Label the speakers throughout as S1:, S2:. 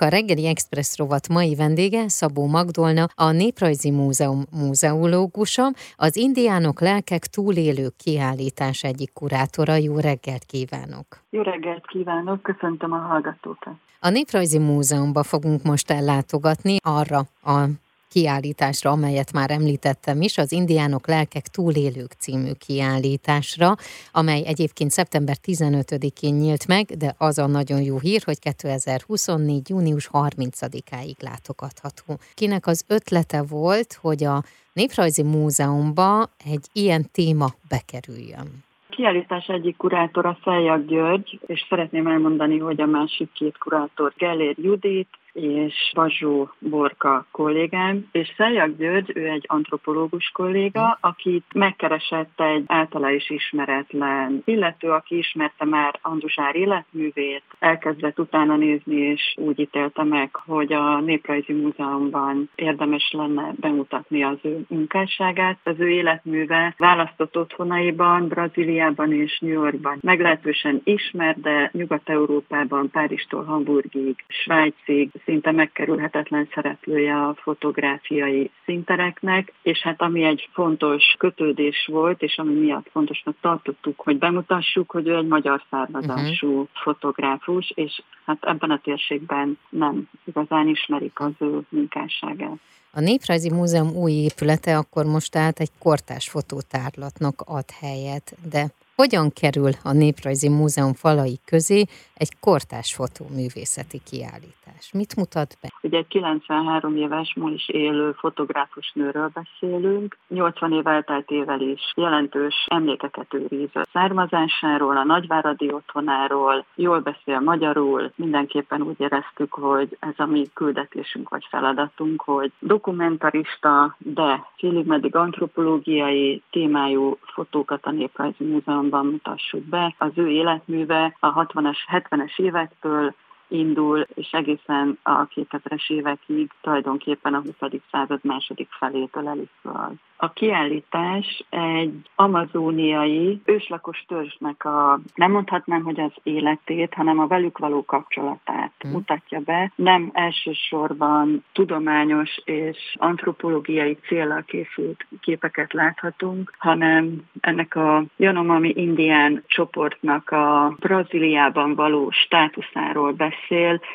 S1: A reggeli Express rovat mai vendége Szabó Magdolna, a Néprajzi Múzeum múzeológusa, az Indiánok lelkek túlélők kiállítás egyik kurátora. Jó reggelt kívánok!
S2: Jó reggelt kívánok, köszöntöm a hallgatókat!
S1: A Néprajzi Múzeumban fogunk most ellátogatni arra a kiállításra, amelyet már említettem is, az Indiánok Lelkek Túlélők című kiállításra, amely egyébként szeptember 15-én nyílt meg, de az a nagyon jó hír, hogy 2024. június 30-áig látogatható. Kinek az ötlete volt, hogy a Néprajzi Múzeumba egy ilyen téma bekerüljön?
S2: kiállítás egyik kurátora Feljak György, és szeretném elmondani, hogy a másik két kurátor Gellér Judit, és Bazsó Borka kollégám, és Szeljak György, ő egy antropológus kolléga, akit megkeresett egy általa is ismeretlen illető, aki ismerte már Anduzsár életművét, elkezdett utána nézni, és úgy ítélte meg, hogy a Néprajzi Múzeumban érdemes lenne bemutatni az ő munkásságát. Az ő életműve választott otthonaiban, Brazíliában és New Yorkban meglehetősen ismert, de Nyugat-Európában, Páristól Hamburgig, Svájcig, szinte megkerülhetetlen szereplője a fotográfiai szintereknek, és hát ami egy fontos kötődés volt, és ami miatt fontosnak tartottuk, hogy bemutassuk, hogy ő egy magyar származású uh-huh. fotográfus, és hát ebben a térségben nem igazán ismerik az ő munkásságát.
S1: A Néprajzi Múzeum új épülete akkor most tehát egy kortás fotótárlatnak ad helyet, de hogyan kerül a Néprajzi Múzeum falai közé egy kortás fotóművészeti kiállítás? Mit mutat be?
S2: Ugye egy 93 éves, ma is élő fotográfus nőről beszélünk. 80 év elteltével is jelentős emlékeket őriz a származásáról, a nagyváradi otthonáról, jól beszél magyarul. Mindenképpen úgy éreztük, hogy ez a mi küldetésünk vagy feladatunk, hogy dokumentarista, de félig meddig antropológiai témájú fotókat a Néprajzi Múzeum Múzeumban mutassuk be. Az ő életműve a 60-as, 70-es évektől indul, és egészen a 2000-es évekig tulajdonképpen a 20. század második felétől elég föl. A kiállítás egy amazóniai őslakos törzsnek a, nem mondhatnám, hogy az életét, hanem a velük való kapcsolatát hmm. mutatja be. Nem elsősorban tudományos és antropológiai célra készült képeket láthatunk, hanem ennek a Yanomami indián csoportnak a Brazíliában való státuszáról beszél,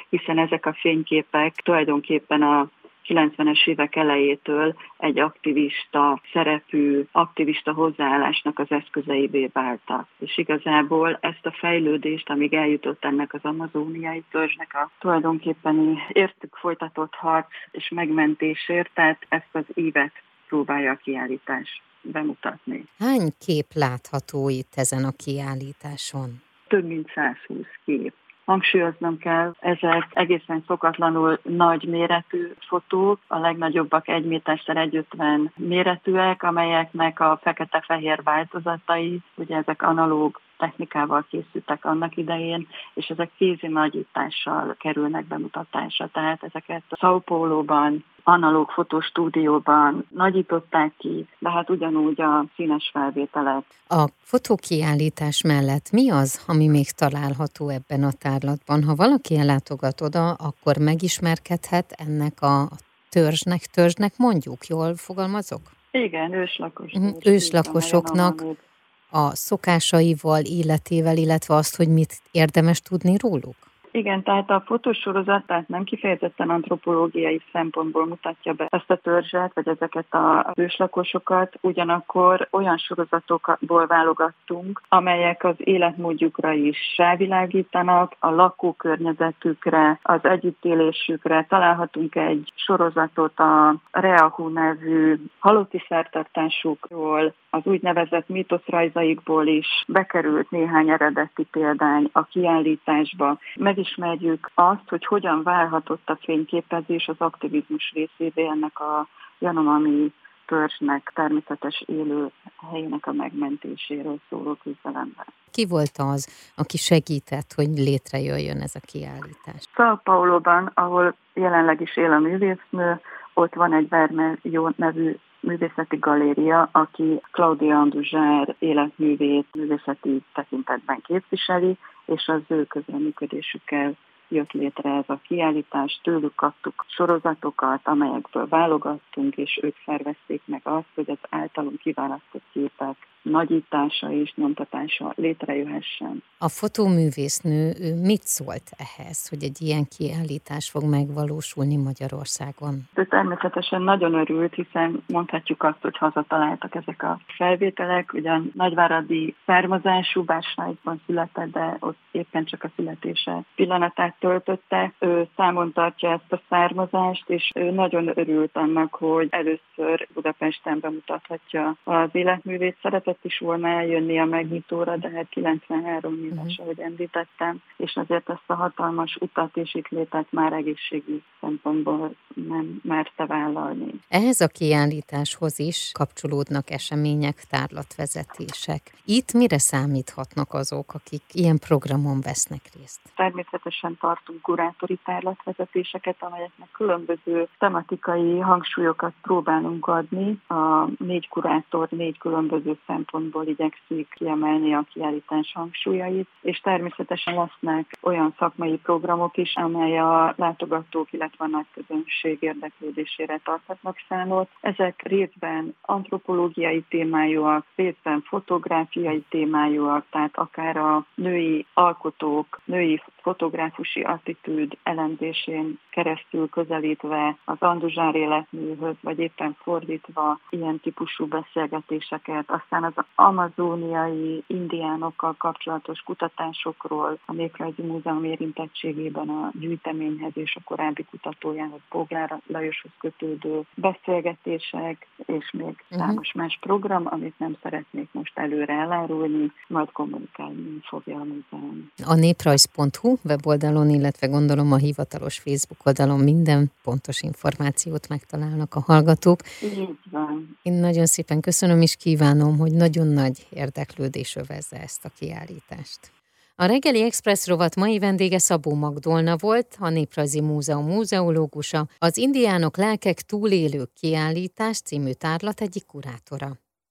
S2: hiszen ezek a fényképek tulajdonképpen a 90-es évek elejétől egy aktivista szerepű, aktivista hozzáállásnak az eszközeivé váltak. És igazából ezt a fejlődést, amíg eljutott ennek az amazóniai törzsnek a tulajdonképpen értük folytatott harc és megmentésért, tehát ezt az évet próbálja a kiállítás bemutatni.
S1: Hány kép látható itt ezen a kiállításon?
S2: Több mint 120 kép hangsúlyoznom kell, ezek egészen szokatlanul nagy méretű fotók, a legnagyobbak 1 méterszer 150 méretűek, amelyeknek a fekete-fehér változatai, ugye ezek analóg technikával készültek annak idején, és ezek kézi nagyítással kerülnek bemutatásra. Tehát ezeket Sao Paulo-ban, analóg fotostúdióban nagyították ki, de hát ugyanúgy a színes felvételek.
S1: A fotókiállítás mellett mi az, ami még található ebben a tárlatban? Ha valaki ellátogat oda, akkor megismerkedhet ennek a törzsnek, törzsnek mondjuk, jól fogalmazok?
S2: Igen, őslakos.
S1: Uh-huh. Őslakosoknak a szokásaival, életével, illetve azt, hogy mit érdemes tudni róluk?
S2: Igen, tehát a fotósorozat tehát nem kifejezetten antropológiai szempontból mutatja be ezt a törzset, vagy ezeket az őslakosokat, ugyanakkor olyan sorozatokból válogattunk, amelyek az életmódjukra is rávilágítanak, a lakókörnyezetükre, az együttélésükre. Találhatunk egy sorozatot a Reahu nevű halotti szertartásukról, az úgynevezett mítoszrajzaikból is bekerült néhány eredeti példány a kiállításba. Megismerjük azt, hogy hogyan válhatott a fényképezés az aktivizmus részévé ennek a Yanomami törzsnek természetes élő helyének a megmentéséről szóló küzdelemben.
S1: Ki volt az, aki segített, hogy létrejöjjön ez a kiállítás?
S2: São Paulo-ban, ahol jelenleg is él a művésznő, ott van egy Vermelho nevű művészeti galéria, aki Claudia Anduzsár életművét művészeti tekintetben képviseli, és az ő közreműködésükkel jött létre ez a kiállítás, tőlük kaptuk sorozatokat, amelyekből válogattunk, és ők szervezték meg azt, hogy az általunk kiválasztott képek nagyítása és nyomtatása létrejöhessen.
S1: A fotóművésznő ő mit szólt ehhez, hogy egy ilyen kiállítás fog megvalósulni Magyarországon?
S2: Ő természetesen nagyon örült, hiszen mondhatjuk azt, hogy hazataláltak ezek a felvételek. Ugyan nagyváradi származású, bár Svájcban született, de ott éppen csak a születése pillanatát töltötte. Ő számon tartja ezt a származást, és ő nagyon örült annak, hogy először Budapesten bemutathatja az életművét. Szeretett szeretett is volna eljönni a megnyitóra, de hát 93 éves, uh-huh. ahogy említettem, és azért ezt a hatalmas utat és itt létet már egészségügyi szempontból nem merte vállalni.
S1: Ehhez a kiállításhoz is kapcsolódnak események, tárlatvezetések. Itt mire számíthatnak azok, akik ilyen programon vesznek részt?
S2: Természetesen tartunk kurátori tárlatvezetéseket, amelyeknek különböző tematikai hangsúlyokat próbálunk adni. A négy kurátor négy különböző szem szempontból igyekszik kiemelni a kiállítás hangsúlyait, és természetesen lesznek olyan szakmai programok is, amely a látogatók, illetve a nagy közönség érdeklődésére tarthatnak számot. Ezek részben antropológiai témájúak, részben fotográfiai témájúak, tehát akár a női alkotók, női fotográfusi attitűd elemzésén keresztül közelítve az Anduzsár életműhöz, vagy éppen fordítva ilyen típusú beszélgetéseket, aztán az amazóniai indiánokkal kapcsolatos kutatásokról, a Néprajzi Múzeum érintettségében a gyűjteményhez és a korábbi kutatójához, Boglár Lajoshoz kötődő beszélgetések, és még uh-huh. számos más program, amit nem szeretnék most előre elárulni, majd kommunikálni fogja a múzeum.
S1: A néprajz.hu weboldalon, illetve gondolom a hivatalos Facebook oldalon minden pontos információt megtalálnak a hallgatók. Én nagyon szépen köszönöm, és kívánom, hogy nagyon nagy érdeklődés övezze ezt a kiállítást. A reggeli Express rovat mai vendége Szabó Magdolna volt, a Néprajzi Múzeum múzeológusa, az Indiánok lelkek túlélők kiállítás című tárlat egyik kurátora.